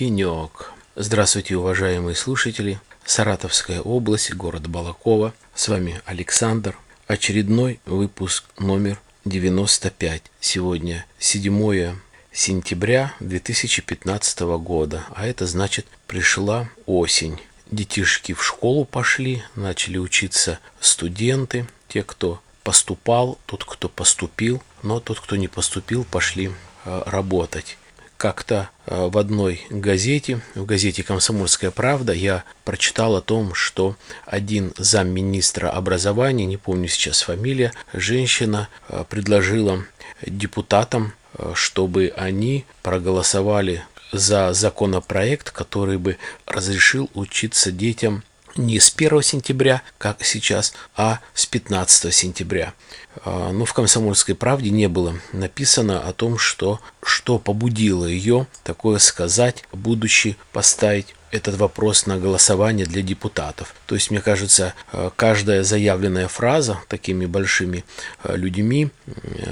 И денек. Здравствуйте, уважаемые слушатели. Саратовская область, город Балакова. С вами Александр. Очередной выпуск номер 95. Сегодня 7 сентября 2015 года. А это значит пришла осень. Детишки в школу пошли, начали учиться студенты, те, кто поступал, тот, кто поступил, но тот, кто не поступил, пошли э, работать. Как-то э, в одной газете, в газете «Комсомольская правда», я прочитал о том, что один замминистра образования, не помню сейчас фамилия, женщина э, предложила депутатам, чтобы они проголосовали за законопроект, который бы разрешил учиться детям не с 1 сентября, как сейчас, а с 15 сентября. А, но в «Комсомольской правде» не было написано о том, что, что побудило ее такое сказать, будучи поставить этот вопрос на голосование для депутатов. То есть, мне кажется, э, каждая заявленная фраза такими большими э, людьми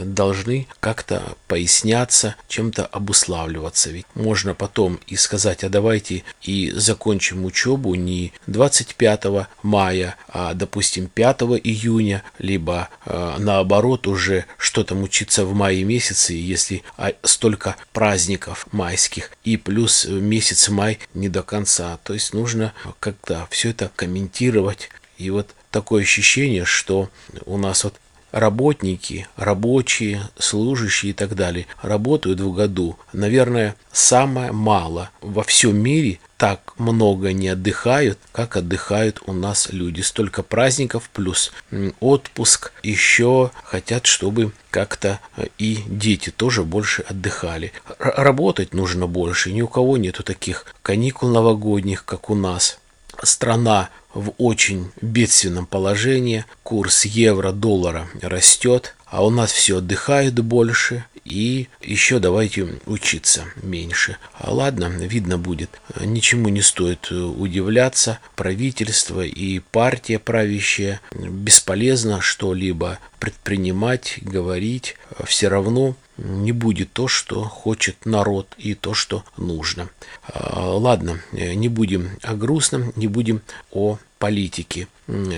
должны как-то поясняться, чем-то обуславливаться. Ведь можно потом и сказать, а давайте и закончим учебу не 25 мая, а, допустим, 5 июня, либо э, наоборот уже что там учиться в мае месяце, если а, столько праздников майских, и плюс месяц май не до конца. То есть нужно как-то все это комментировать. И вот такое ощущение, что у нас вот работники, рабочие, служащие и так далее работают в году, наверное, самое мало во всем мире так много не отдыхают, как отдыхают у нас люди. Столько праздников плюс отпуск. Еще хотят, чтобы как-то э, и дети тоже больше отдыхали. Работать нужно больше. Ни у кого нету таких каникул новогодних, как у нас. Страна в очень бедственном положении. Курс евро-доллара растет, а у нас все отдыхают больше. И еще давайте учиться меньше. А ладно, видно будет. Ничему не стоит удивляться. Правительство и партия правящая бесполезно что-либо предпринимать, говорить. Все равно не будет то, что хочет народ и то, что нужно. А, ладно, не будем о грустном, не будем о политики.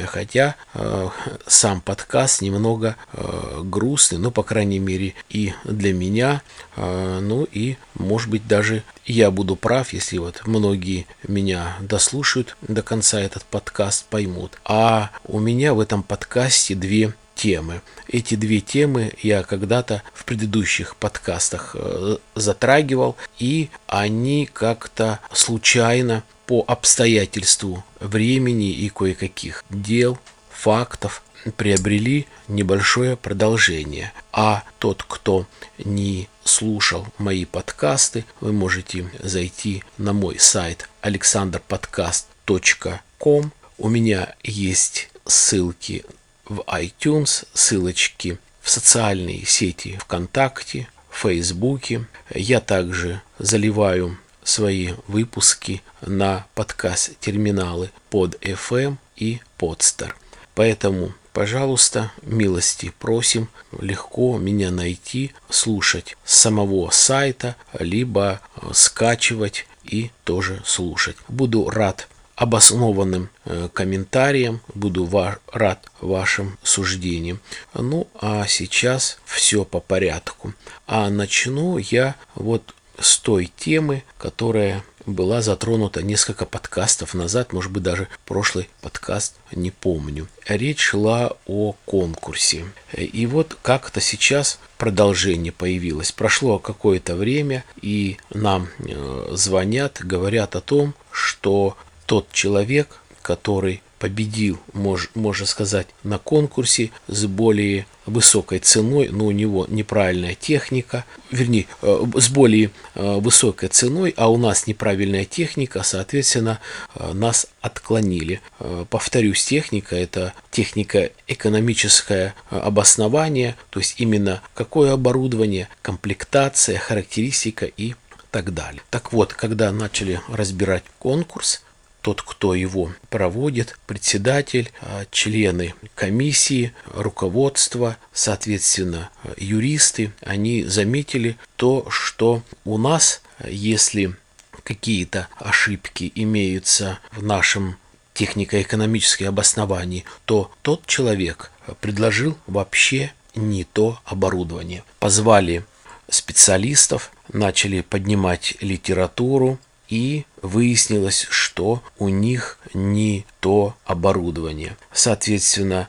Хотя э, сам подкаст немного э, грустный, но, по крайней мере, и для меня. Э, ну и, может быть, даже я буду прав, если вот многие меня дослушают до конца этот подкаст, поймут. А у меня в этом подкасте две темы. Эти две темы я когда-то в предыдущих подкастах э, затрагивал, и они как-то случайно по обстоятельству времени и кое-каких дел, фактов приобрели небольшое продолжение. А тот, кто не слушал мои подкасты, вы можете зайти на мой сайт alexanderpodcast.com. У меня есть ссылки в iTunes, ссылочки в социальные сети ВКонтакте, Фейсбуке. Я также заливаю свои выпуски на подкаст-терминалы под FM и Podster. Поэтому, пожалуйста, милости просим легко меня найти, слушать с самого сайта, либо скачивать и тоже слушать. Буду рад обоснованным э, комментариям. Буду рад вашим суждениям. Ну, а сейчас все по порядку. А начну я вот с той темы, которая была затронута несколько подкастов назад, может быть, даже прошлый подкаст, не помню. Речь шла о конкурсе. И вот как-то сейчас продолжение появилось. Прошло какое-то время, и нам э, звонят, говорят о том, что тот человек, который победил, мож, можно сказать, на конкурсе с более высокой ценой, но у него неправильная техника, вернее, э, с более э, высокой ценой, а у нас неправильная техника, соответственно, э, нас отклонили. Повторюсь, техника – это техника экономическое обоснование, то есть именно какое оборудование, комплектация, характеристика и так далее. Так вот, когда начали разбирать конкурс, тот, кто его проводит, председатель, а, члены комиссии, руководство, соответственно, юристы, они заметили то, что у нас, если какие-то ошибки имеются в нашем технико-экономическое обоснование, то тот человек предложил вообще не то оборудование. Позвали специалистов, начали поднимать литературу, и выяснилось, что у них не то оборудование. Соответственно,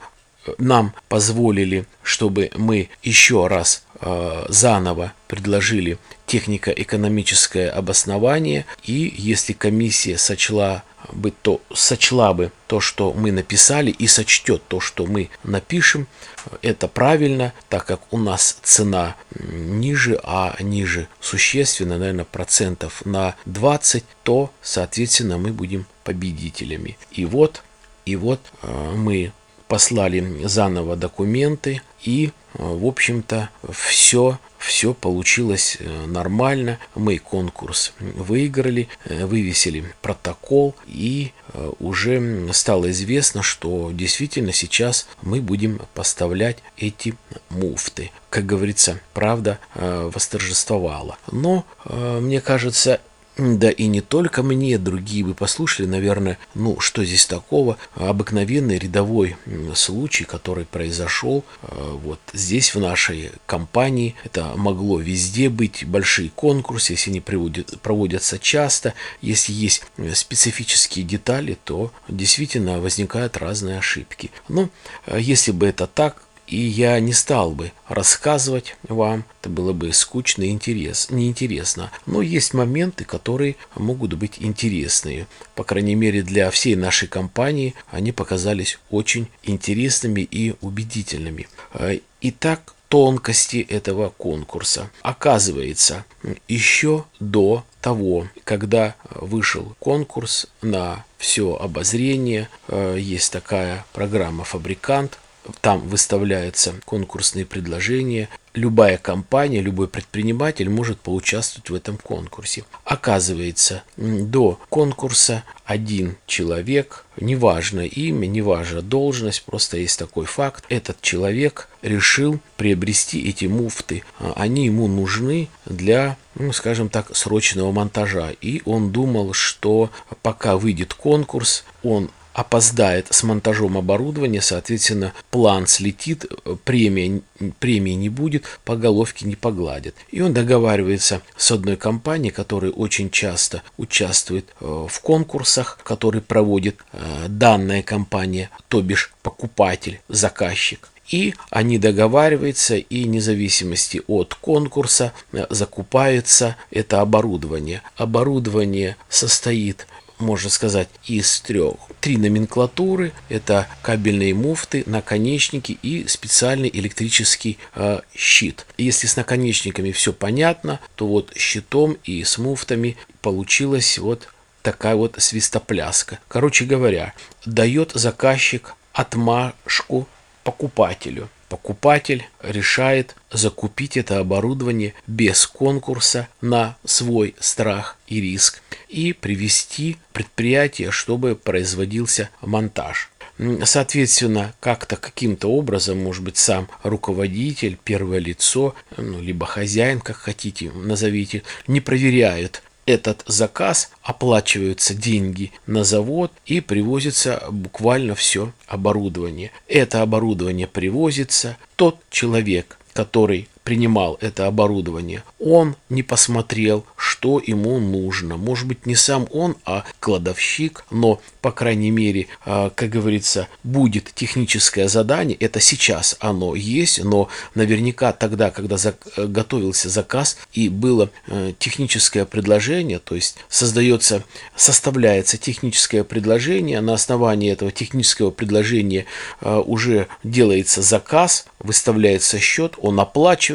нам позволили, чтобы мы еще раз э, заново предложили технико-экономическое обоснование, и если комиссия сочла бы то сочла бы то, что мы написали, и сочтет то, что мы напишем, это правильно, так как у нас цена ниже, а ниже существенно, наверное, процентов на 20, то, соответственно, мы будем победителями. И вот, и вот э, мы послали заново документы, и, в общем-то, все все получилось э, нормально. Мы конкурс выиграли, э, вывесили протокол и уже стало известно, что действительно сейчас мы будем поставлять эти муфты. Как говорится, правда восторжествовала. Но, мне кажется, да и не только мне, другие бы послушали, наверное, ну что здесь такого, обыкновенный рядовой случай, который произошел э, вот здесь в нашей компании. Это могло везде быть, большие конкурсы, если они проводят, проводятся часто, если есть специфические детали, то действительно возникают разные ошибки. Ну, э, если бы это так, и я не стал бы рассказывать вам, это было бы скучно и интерес, неинтересно. Но есть моменты, которые могут быть интересные. По крайней мере, для всей нашей компании они показались очень интересными и убедительными. А, итак, тонкости этого конкурса. Оказывается, еще до того, когда вышел конкурс на все обозрение, а, есть такая программа «Фабрикант», там выставляются конкурсные предложения. Любая компания, любой предприниматель может поучаствовать в этом конкурсе. Оказывается, до конкурса один человек, неважно имя, неважно должность, просто есть такой факт, этот человек решил приобрести эти муфты. Они ему нужны для, ну, скажем так, срочного монтажа. И он думал, что пока выйдет конкурс, он опоздает с монтажом оборудования, соответственно, план слетит, премия, премии не будет, по головке не погладят. И он договаривается с одной компанией, которая очень часто участвует э, в конкурсах, которые проводит э, данная компания, то бишь покупатель, заказчик. И они договариваются, и вне зависимости от конкурса э, закупается это оборудование. Оборудование состоит можно сказать, из трех. Три номенклатуры – это кабельные муфты, наконечники и специальный электрический э, щит. Если с наконечниками все понятно, то вот щитом и с муфтами получилась вот такая вот свистопляска. Короче говоря, дает заказчик отмашку покупателю – покупатель решает закупить это оборудование без конкурса на свой страх и риск и привести предприятие, чтобы производился монтаж. Соответственно, как-то каким-то образом, может быть, сам руководитель, первое лицо, ну, либо хозяин, как хотите, назовите, не проверяет этот заказ, оплачиваются деньги на завод и привозится буквально все оборудование. Это оборудование привозится, тот человек, который принимал это оборудование, он не посмотрел, что ему нужно. Может быть, не сам он, а кладовщик, но, по крайней мере, а, как говорится, будет техническое задание. Это сейчас оно есть, но наверняка тогда, когда готовился заказ и было э, техническое предложение, то есть создается, составляется техническое предложение, на основании этого технического предложения э, уже делается заказ, выставляется счет, он оплачивается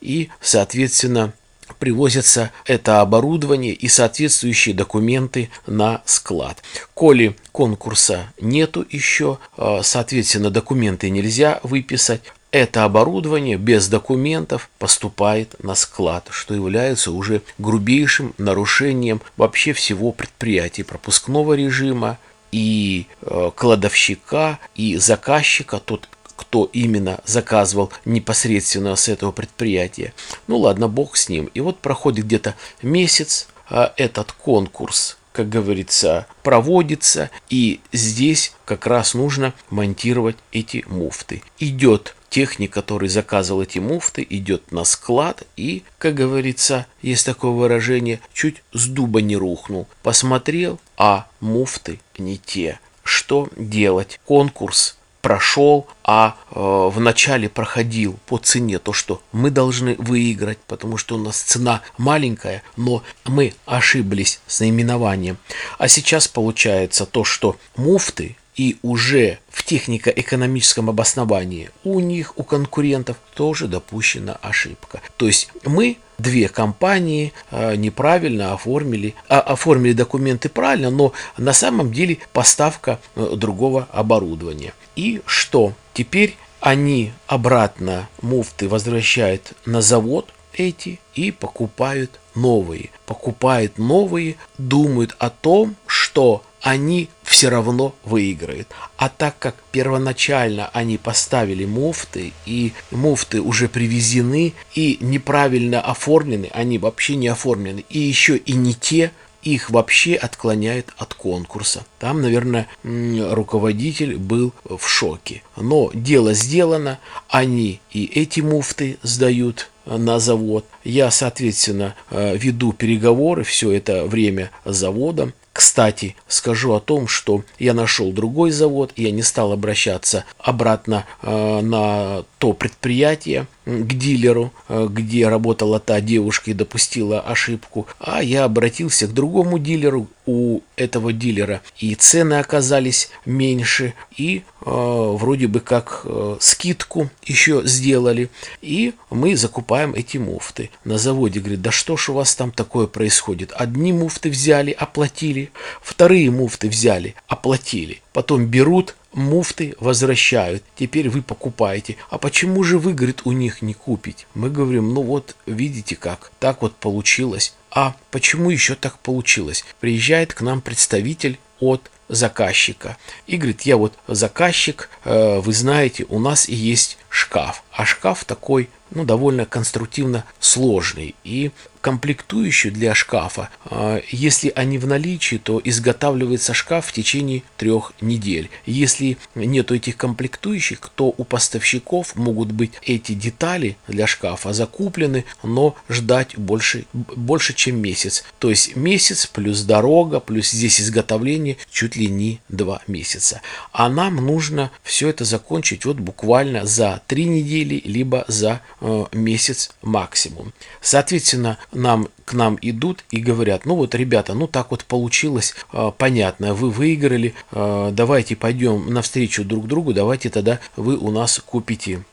и, соответственно, привозится это оборудование и соответствующие документы на склад. Коли конкурса нету еще, а, соответственно, документы нельзя выписать, это оборудование без документов поступает на склад, что является уже грубейшим нарушением вообще всего предприятия пропускного режима и э, кладовщика, и заказчика, тот кто именно заказывал непосредственно с этого предприятия. Ну ладно, бог с ним. И вот проходит где-то месяц, а, этот конкурс как говорится, проводится, и здесь как раз нужно монтировать эти муфты. Идет техник, который заказывал эти муфты, идет на склад и, как говорится, есть такое выражение, чуть с дуба не рухнул. Посмотрел, а муфты не те. Что делать? Конкурс прошел, а э, вначале проходил по цене то, что мы должны выиграть, потому что у нас цена маленькая, но мы ошиблись с наименованием. А сейчас получается то, что муфты и уже в технико-экономическом обосновании у них, у конкурентов тоже допущена ошибка. То есть мы две компании э, неправильно оформили, а, оформили документы правильно, но на самом деле поставка э, другого оборудования. И что? Теперь они обратно муфты возвращают на завод эти и покупают новые. Покупают новые, думают о том, что они все равно выиграют. А так как первоначально они поставили муфты, и муфты уже привезены, и неправильно оформлены, они вообще не оформлены, и еще и не те, их вообще отклоняет от конкурса. Там, наверное, руководитель был в шоке. Но дело сделано, они и эти муфты сдают на завод. Я, соответственно, э, веду переговоры все это время с заводом. Кстати, скажу о том, что я нашел другой завод, я не стал обращаться обратно э, на то предприятие, к дилеру, э, где работала та девушка и допустила ошибку, а я обратился к другому дилеру, у этого дилера и цены оказались меньше, и э, вроде бы как э, скидку еще сделали, и мы закупаем эти муфты. На заводе говорит, да что ж у вас там такое происходит? Одни муфты взяли, оплатили, вторые муфты взяли, оплатили, потом берут муфты возвращают, теперь вы покупаете. А почему же вы, говорит, у них не купить? Мы говорим, ну вот, видите как, так вот получилось. А почему еще так получилось? Приезжает к нам представитель от заказчика. И говорит, я вот заказчик, э, вы знаете, у нас есть шкаф. А шкаф такой, ну, довольно конструктивно сложный. И комплектующие для шкафа, а, если они в наличии, то изготавливается шкаф в течение трех недель. Если нету этих комплектующих, то у поставщиков могут быть эти детали для шкафа закуплены, но ждать больше, больше чем месяц. То есть месяц плюс дорога, плюс здесь изготовление чуть ли не два месяца. А нам нужно все это закончить вот буквально за три недели, либо за э, месяц максимум. Соответственно, нам к нам идут и говорят, ну вот, ребята, ну так вот получилось, э, понятно, вы выиграли, э, давайте пойдем навстречу друг другу, давайте тогда вы у нас купите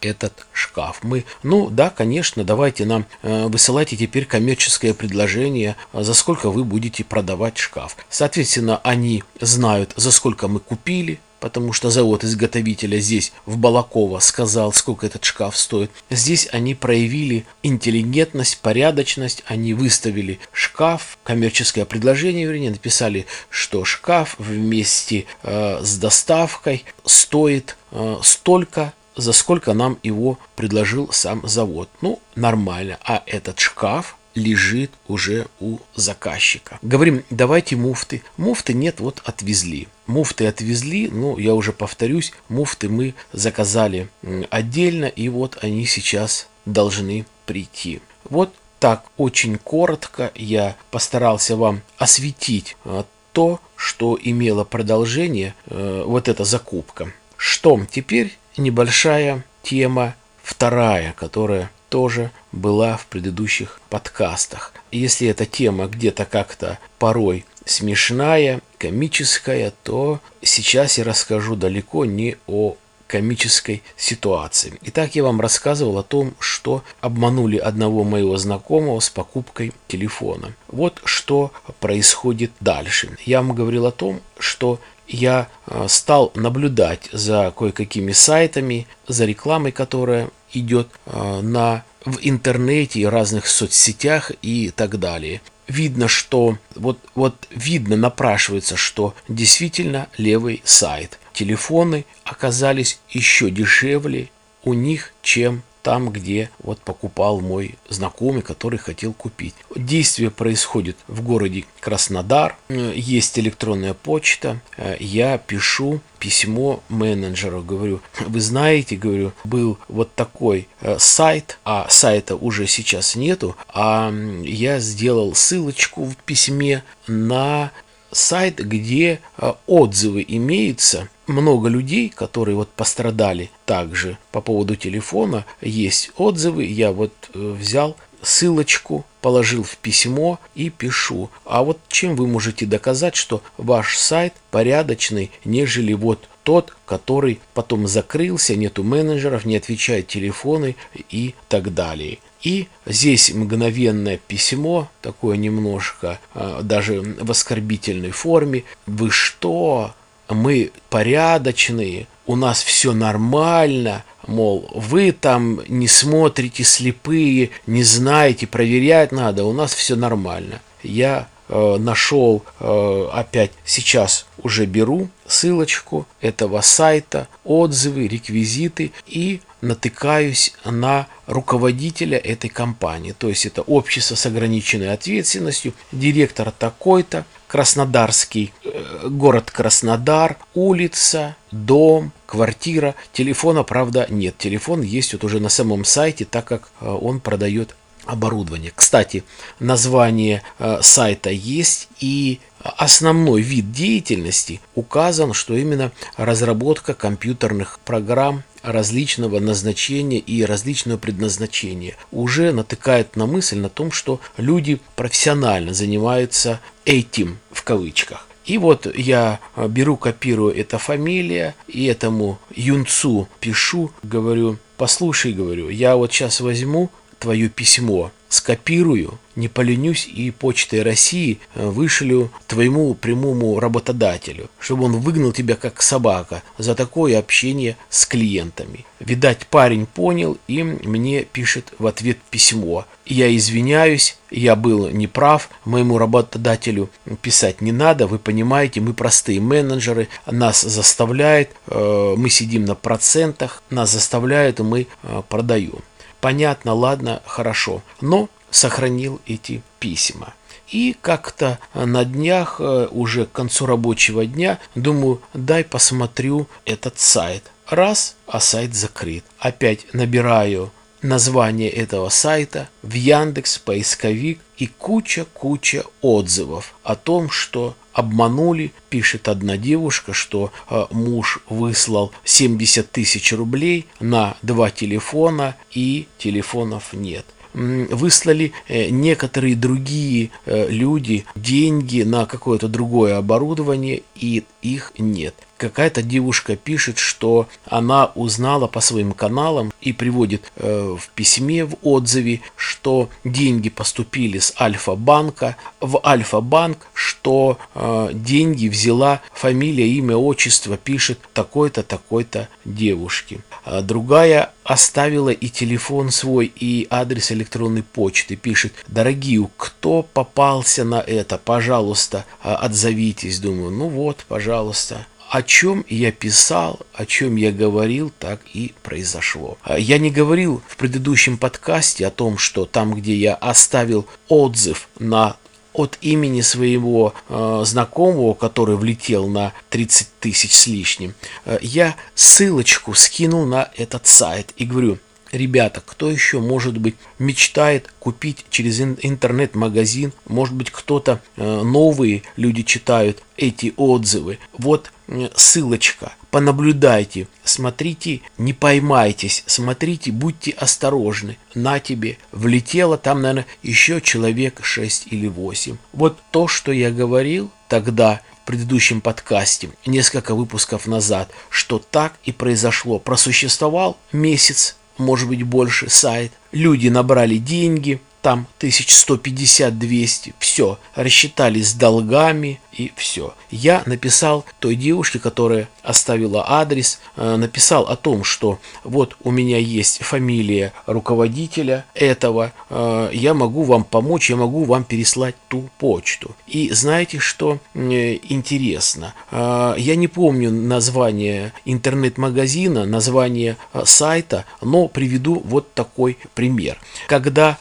этот шкаф. Мы, ну да, конечно, давайте нам э, высылайте теперь коммерческое предложение, за сколько вы будете продавать шкаф. Соответственно, они знают, за сколько мы купили, потому что завод изготовителя здесь, в Балаково, сказал, сколько этот шкаф стоит. Здесь они проявили интеллигентность, порядочность, они выставили шкаф, коммерческое предложение, вернее, написали, что шкаф вместе э, с доставкой стоит э, столько, за сколько нам его предложил сам завод. Ну, нормально. А этот шкаф лежит уже у заказчика. Говорим, давайте муфты. Муфты нет, вот отвезли. Муфты отвезли, ну, я уже повторюсь, муфты мы заказали отдельно, и вот они сейчас должны прийти. Вот так очень коротко я постарался вам осветить а, то, что имело продолжение, э, вот эта закупка. Что теперь небольшая тема вторая, которая тоже была в предыдущих подкастах. Если эта тема где-то как-то порой смешная, комическая, то сейчас я расскажу далеко не о комической ситуации. Итак, я вам рассказывал о том, что обманули одного моего знакомого с покупкой телефона. Вот что происходит дальше. Я вам говорил о том, что я э, стал наблюдать за кое-какими сайтами, за рекламой, которая идет э, на, в интернете и разных соцсетях и так далее. Видно, что вот, вот видно, напрашивается, что действительно левый сайт. Телефоны оказались еще дешевле у них, чем там, где вот покупал мой знакомый, который хотел купить. Действие происходит в городе Краснодар, есть электронная почта, я пишу письмо менеджеру, говорю, вы знаете, говорю, был вот такой э, сайт, а сайта уже сейчас нету, а я сделал ссылочку в письме на сайт, где э, отзывы имеются. Много людей, которые вот пострадали также по поводу телефона, есть отзывы. Я вот э, взял ссылочку, положил в письмо и пишу. А вот чем вы можете доказать, что ваш сайт порядочный, нежели вот тот, который потом закрылся, нету менеджеров, не отвечает телефоны и так далее. И здесь мгновенное письмо, такое немножко а, даже в оскорбительной форме. Вы что? Мы порядочные, у нас все нормально, мол, вы там не смотрите слепые, не знаете, проверять надо, у нас все нормально. Я э, нашел э, опять сейчас уже беру ссылочку этого сайта, отзывы, реквизиты и натыкаюсь на руководителя этой компании. То есть это общество с ограниченной ответственностью, директор такой-то, Краснодарский, э, город Краснодар, улица, дом, квартира. Телефона, правда, нет. Телефон есть вот уже на самом сайте, так как э, он продает оборудование. Кстати, название э, сайта есть и основной вид деятельности указан, что именно разработка компьютерных программ различного назначения и различного предназначения уже натыкает на мысль на том, что люди профессионально занимаются этим в кавычках. И вот я беру, копирую это фамилия, и этому юнцу пишу, говорю, послушай, говорю, я вот сейчас возьму твое письмо, скопирую, не поленюсь и почтой России э, вышлю твоему прямому работодателю, чтобы он выгнал тебя как собака за такое общение с клиентами. Видать, парень понял и мне пишет в ответ письмо. Я извиняюсь, я был неправ, моему работодателю писать не надо, вы понимаете, мы простые менеджеры, нас заставляет, э, мы сидим на процентах, нас заставляют, и мы э, продаем. Понятно, ладно, хорошо. Но сохранил эти письма. И как-то на днях, э, уже к концу рабочего дня, думаю, дай посмотрю этот сайт. Раз, а сайт закрыт. Опять набираю название этого сайта в Яндекс, поисковик и куча-куча отзывов о том, что обманули, пишет одна девушка, что э, муж выслал 70 тысяч рублей на два телефона и телефонов нет. Выслали э, некоторые другие э, люди деньги на какое-то другое оборудование, и их нет какая-то девушка пишет, что она узнала по своим каналам и приводит э, в письме, в отзыве, что деньги поступили с Альфа-банка в Альфа-банк, что э, деньги взяла фамилия, имя, отчество, пишет такой-то, такой-то девушки. А другая оставила и телефон свой, и адрес электронной почты. Пишет, дорогие, кто попался на это, пожалуйста, а, отзовитесь. Думаю, ну вот, пожалуйста о чем я писал, о чем я говорил, так и произошло. А я не говорил в предыдущем подкасте о том, что там, где я оставил отзыв на от имени своего э, знакомого, который влетел на 30 тысяч с лишним, э, я ссылочку скинул на этот сайт и говорю, Ребята, кто еще, может быть, мечтает купить через интернет-магазин? Может быть, кто-то, э, новые люди читают эти отзывы. Вот ссылочка. Понаблюдайте, смотрите, не поймайтесь, смотрите, будьте осторожны. На тебе влетело там, наверное, еще человек 6 или 8. Вот то, что я говорил тогда в предыдущем подкасте, несколько выпусков назад, что так и произошло. Просуществовал месяц, может быть больше, сайт. Люди набрали деньги, там 1150-200, все, рассчитались с долгами и все. Я написал той девушке, которая оставила адрес, э, написал о том, что вот у меня есть фамилия руководителя этого, э, я могу вам помочь, я могу вам переслать ту почту. И знаете, что интересно? Э, я не помню название интернет-магазина, название сайта, но приведу вот такой пример. Когда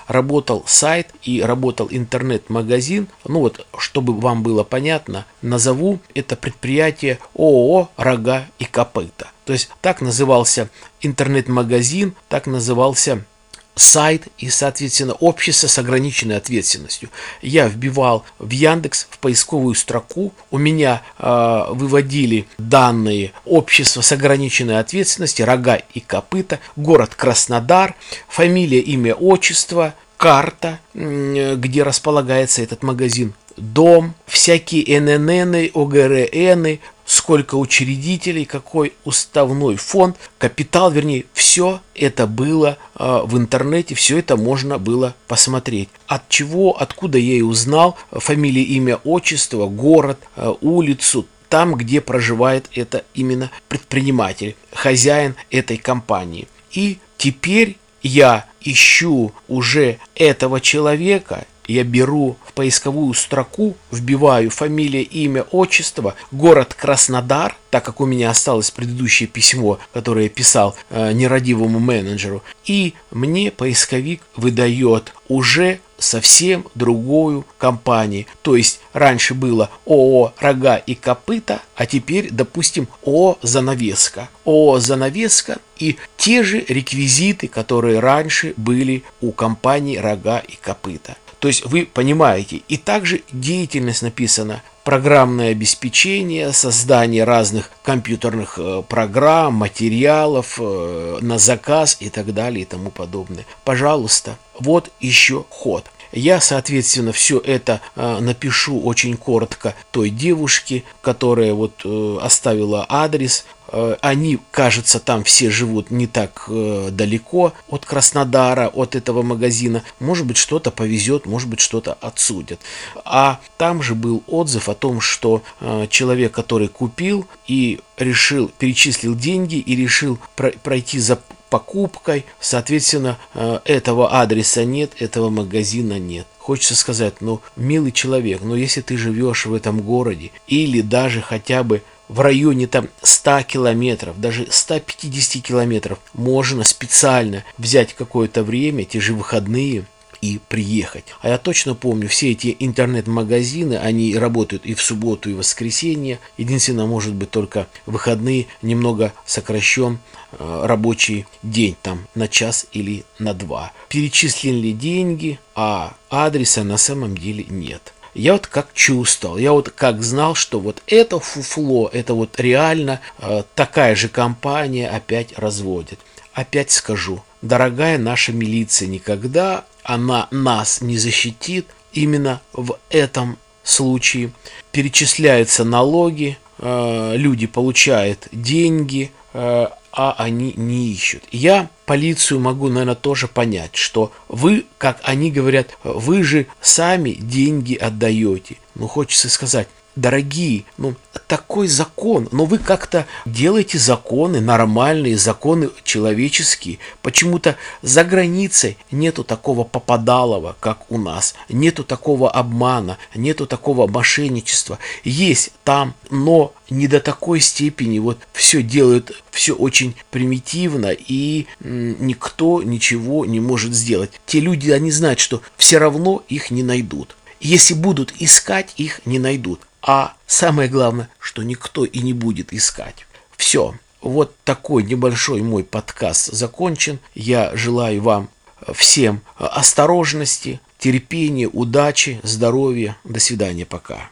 работал сайт и работал интернет-магазин, ну вот, чтобы вам было понятно, назову это предприятие ООО «Рога и копыта». То есть так назывался интернет-магазин, так назывался сайт и, соответственно, общество с ограниченной ответственностью. Я вбивал в Яндекс в поисковую строку, у меня э, выводили данные общества с ограниченной ответственностью, рога и копыта, город Краснодар, фамилия, имя, отчество, карта, где располагается этот магазин, дом, всякие ННН, ОГРН, сколько учредителей, какой уставной фонд, капитал, вернее, все это было э, в интернете, все это можно было посмотреть. От чего, откуда я и узнал, фамилия, имя, отчество, город, э, улицу, там, где проживает это именно предприниматель, хозяин этой компании. И теперь я ищу уже этого человека, я беру в поисковую строку, вбиваю фамилия, имя, отчество, город Краснодар, так как у меня осталось предыдущее письмо, которое я писал э, нерадивому менеджеру, и мне поисковик выдает уже совсем другую компанию. То есть раньше было ООО «Рога и копыта», а теперь, допустим, ООО «Занавеска». ООО «Занавеска» и те же реквизиты, которые раньше были у компании «Рога и копыта». То есть вы понимаете, и также деятельность написана программное обеспечение, создание разных компьютерных э, программ, материалов э, на заказ и так далее и тому подобное. Пожалуйста, вот еще ход. Я, соответственно, все это э, напишу очень коротко той девушке, которая вот оставила адрес. Э, они, кажется, там все живут не так э, далеко от Краснодара, от этого магазина. Может быть, что-то повезет, может быть, что-то отсудят. А там же был отзыв о том, что э, человек, который купил и решил, перечислил деньги и решил пройти за покупкой. Соответственно, этого адреса нет, этого магазина нет. Хочется сказать, ну, милый человек, но если ты живешь в этом городе или даже хотя бы в районе там 100 километров, даже 150 километров, можно специально взять какое-то время, те же выходные, и приехать. А я точно помню, все эти интернет-магазины, они работают и в субботу, и в воскресенье. Единственное, может быть, только выходные немного сокращен э, рабочий день там на час или на два. Перечислены деньги, а адреса на самом деле нет. Я вот как чувствовал, я вот как знал, что вот это фуфло, это вот реально э, такая же компания опять разводит. Опять скажу, дорогая наша милиция, никогда она нас не защитит. Именно в этом случае перечисляются налоги, э, люди получают деньги, э, а они не ищут. Я полицию могу, наверное, тоже понять, что вы, как они говорят, вы же сами деньги отдаете. Ну, хочется сказать, дорогие, ну, такой закон, но вы как-то делаете законы, нормальные законы человеческие. Почему-то за границей нету такого попадалова, как у нас, нету такого обмана, нету такого мошенничества. Есть там, но не до такой степени. Вот все делают, все очень примитивно, и никто ничего не может сделать. Те люди, они знают, что все равно их не найдут. Если будут искать, их не найдут. А самое главное, что никто и не будет искать. Все. Вот такой небольшой мой подкаст закончен. Я желаю вам всем осторожности, терпения, удачи, здоровья. До свидания, пока.